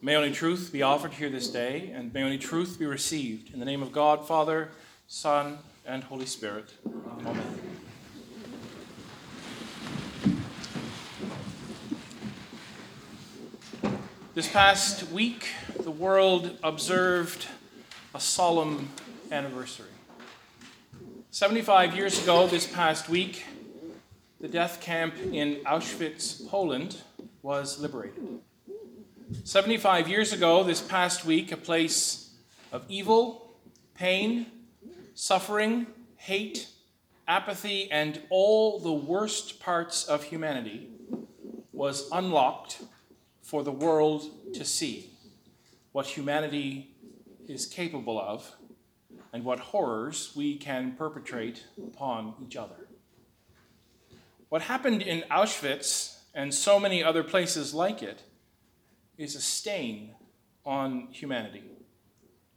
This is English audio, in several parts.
May only truth be offered here this day, and may only truth be received. In the name of God, Father, Son, and Holy Spirit. Amen. This past week, the world observed a solemn anniversary. 75 years ago, this past week, the death camp in Auschwitz, Poland, was liberated. 75 years ago, this past week, a place of evil, pain, suffering, hate, apathy, and all the worst parts of humanity was unlocked for the world to see what humanity is capable of and what horrors we can perpetrate upon each other. What happened in Auschwitz and so many other places like it is a stain on humanity,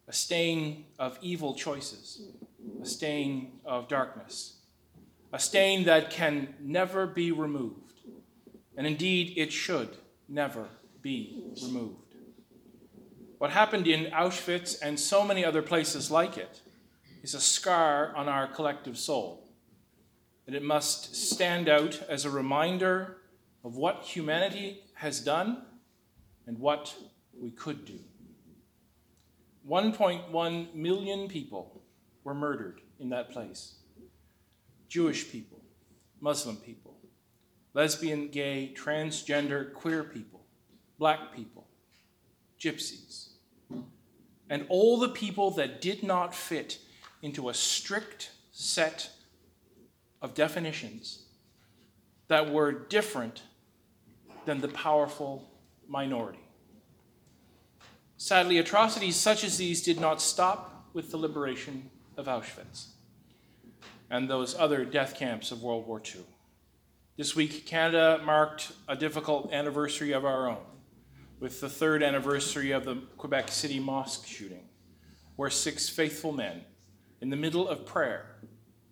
a stain of evil choices, a stain of darkness, a stain that can never be removed. And indeed, it should never be removed. What happened in Auschwitz and so many other places like it is a scar on our collective soul. And it must stand out as a reminder of what humanity has done and what we could do. 1.1 million people were murdered in that place Jewish people, Muslim people, lesbian, gay, transgender, queer people, black people, gypsies, and all the people that did not fit into a strict set of definitions that were different than the powerful minority. Sadly, atrocities such as these did not stop with the liberation of Auschwitz and those other death camps of World War II. This week, Canada marked a difficult anniversary of our own, with the third anniversary of the Quebec City mosque shooting, where six faithful men, in the middle of prayer,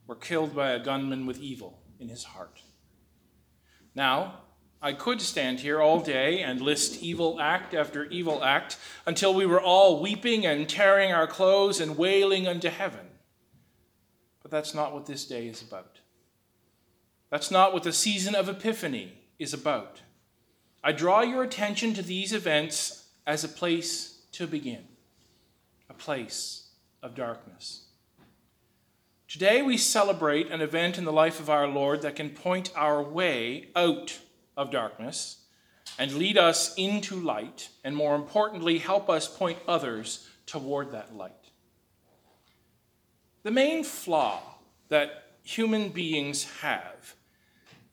were killed by a gunman with evil in his heart. Now, I could stand here all day and list evil act after evil act until we were all weeping and tearing our clothes and wailing unto heaven. But that's not what this day is about. That's not what the season of Epiphany is about. I draw your attention to these events as a place to begin, a place of darkness. Today we celebrate an event in the life of our Lord that can point our way out of darkness and lead us into light, and more importantly, help us point others toward that light. The main flaw that human beings have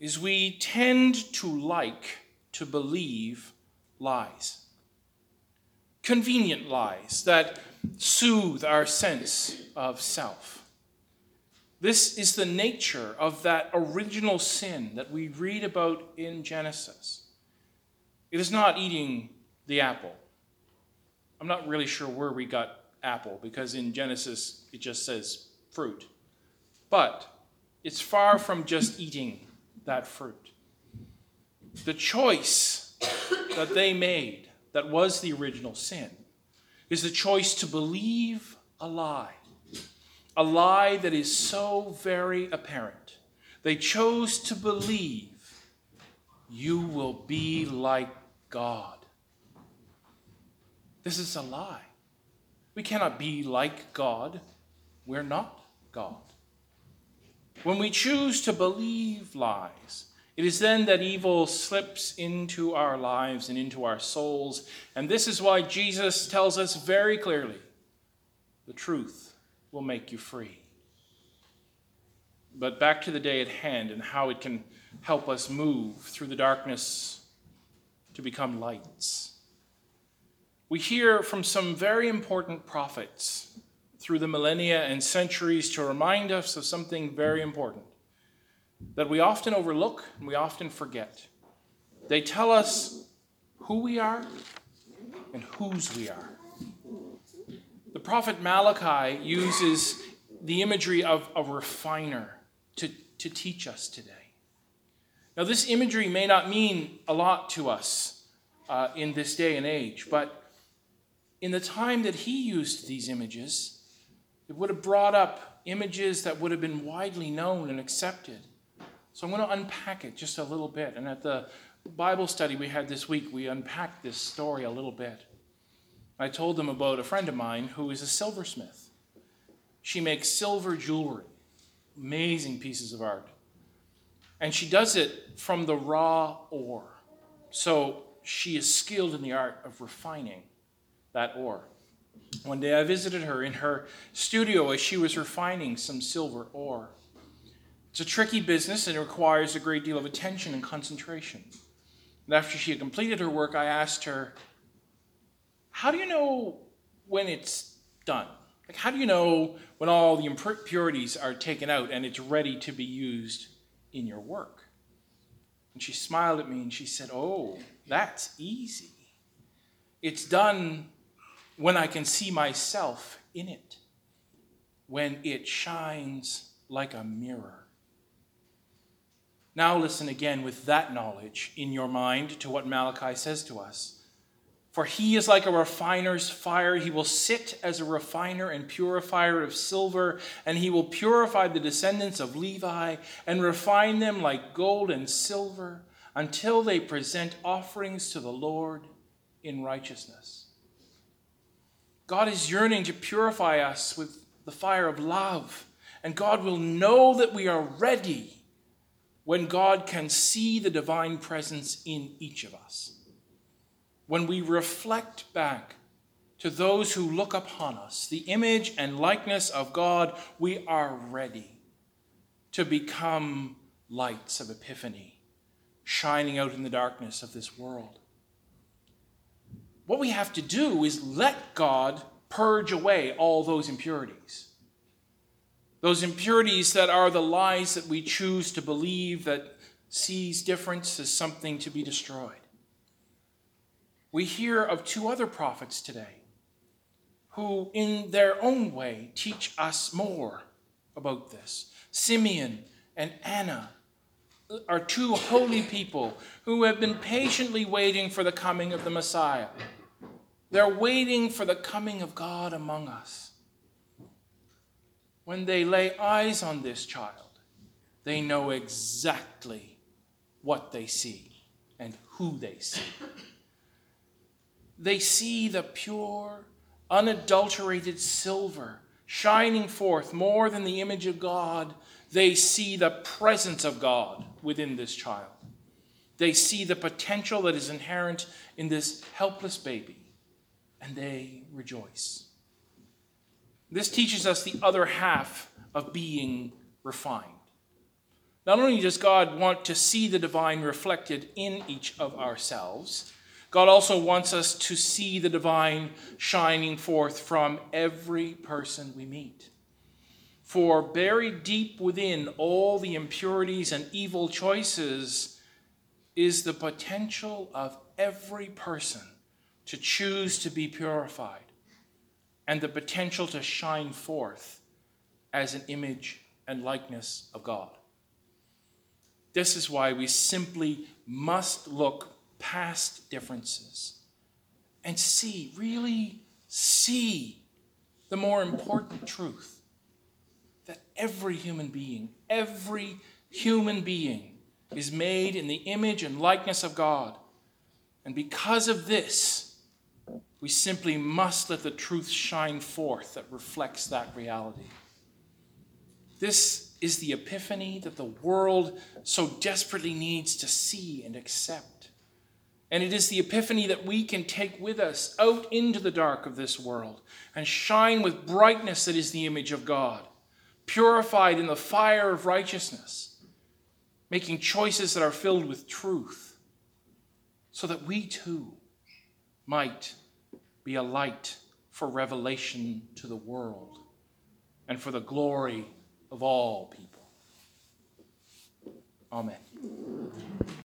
is we tend to like to believe lies. Convenient lies that soothe our sense of self. This is the nature of that original sin that we read about in Genesis. It is not eating the apple. I'm not really sure where we got apple because in Genesis it just says fruit. But it's far from just eating that fruit. The choice that they made, that was the original sin, is the choice to believe a lie a lie that is so very apparent. They chose to believe you will be like God. This is a lie. We cannot be like God. We're not God. When we choose to believe lies, it is then that evil slips into our lives and into our souls. And this is why Jesus tells us very clearly the truth will make you free. But back to the day at hand and how it can help us move through the darkness to become lights. We hear from some very important prophets through the millennia and centuries to remind us of something very important that we often overlook and we often forget. They tell us who we are and whose we are. Prophet Malachi uses the imagery of a refiner to, to teach us today. Now, this imagery may not mean a lot to us uh, in this day and age, but in the time that he used these images, it would have brought up images that would have been widely known and accepted. So I'm going to unpack it just a little bit. And at the Bible study we had this week, we unpacked this story a little bit. I told them about a friend of mine who is a silversmith. She makes silver jewelry, amazing pieces of art. And she does it from the raw ore. So she is skilled in the art of refining that ore. One day I visited her in her studio as she was refining some silver ore. It's a tricky business and it requires a great deal of attention and concentration. And after she had completed her work, I asked her, How do you know when it's done? Like, how do you know when all the impurities are taken out and it's ready to be used in your work? And she smiled at me and she said, Oh, that's easy. It's done when I can see myself in it, when it shines like a mirror. Now, listen again with that knowledge in your mind to what Malachi says to us. For he is like a refiner's fire. He will sit as a refiner and purifier of silver, and he will purify the descendants of Levi and refine them like gold and silver until they present offerings to the Lord in righteousness. God is yearning to purify us with the fire of love. And God will know that we are ready when God can see the divine presence in each of us. When we reflect back to those who look upon us, the image and likeness of God, we are ready to become lights of epiphany, shining out in the darkness of this world what we have to do is let God purge away all those impurities. Those impurities that are the lies that we choose to believe that sees difference as something to be destroyed. We hear of two other prophets today who, in their own way, teach us more about this. Simeon and Anna are two holy people who have been patiently waiting for the coming of the Messiah. They're waiting for the coming of God among us. When they lay eyes on this child, they know exactly what they see and who they see. They see the pure, unadulterated silver shining forth more than the image of God. They see the presence of God within this child. They see the potential that is inherent in this helpless baby and they rejoice. This teaches us the other half of being refined. Not only does God want to see the divine reflected in each of ourselves, God also wants us to see the divine shining forth from every person we meet. For buried deep within all the impurities and evil choices is the potential of every person to choose to be purified, and the potential to shine forth as an image and likeness of God. This is why we simply must look past differences and see, really see, the more important truth that every human being, every human being is made in the image and likeness of God. And because of this, we simply must let the truth shine forth that reflects that reality. This is the epiphany that the world so desperately needs to see and accept. And it is the epiphany that we can take with us out into the dark of this world and shine with brightness that is the image of God, purified in the fire of righteousness, making choices that are filled with truth, so that we too might be a light for revelation to the world and for the glory of all people. Amen.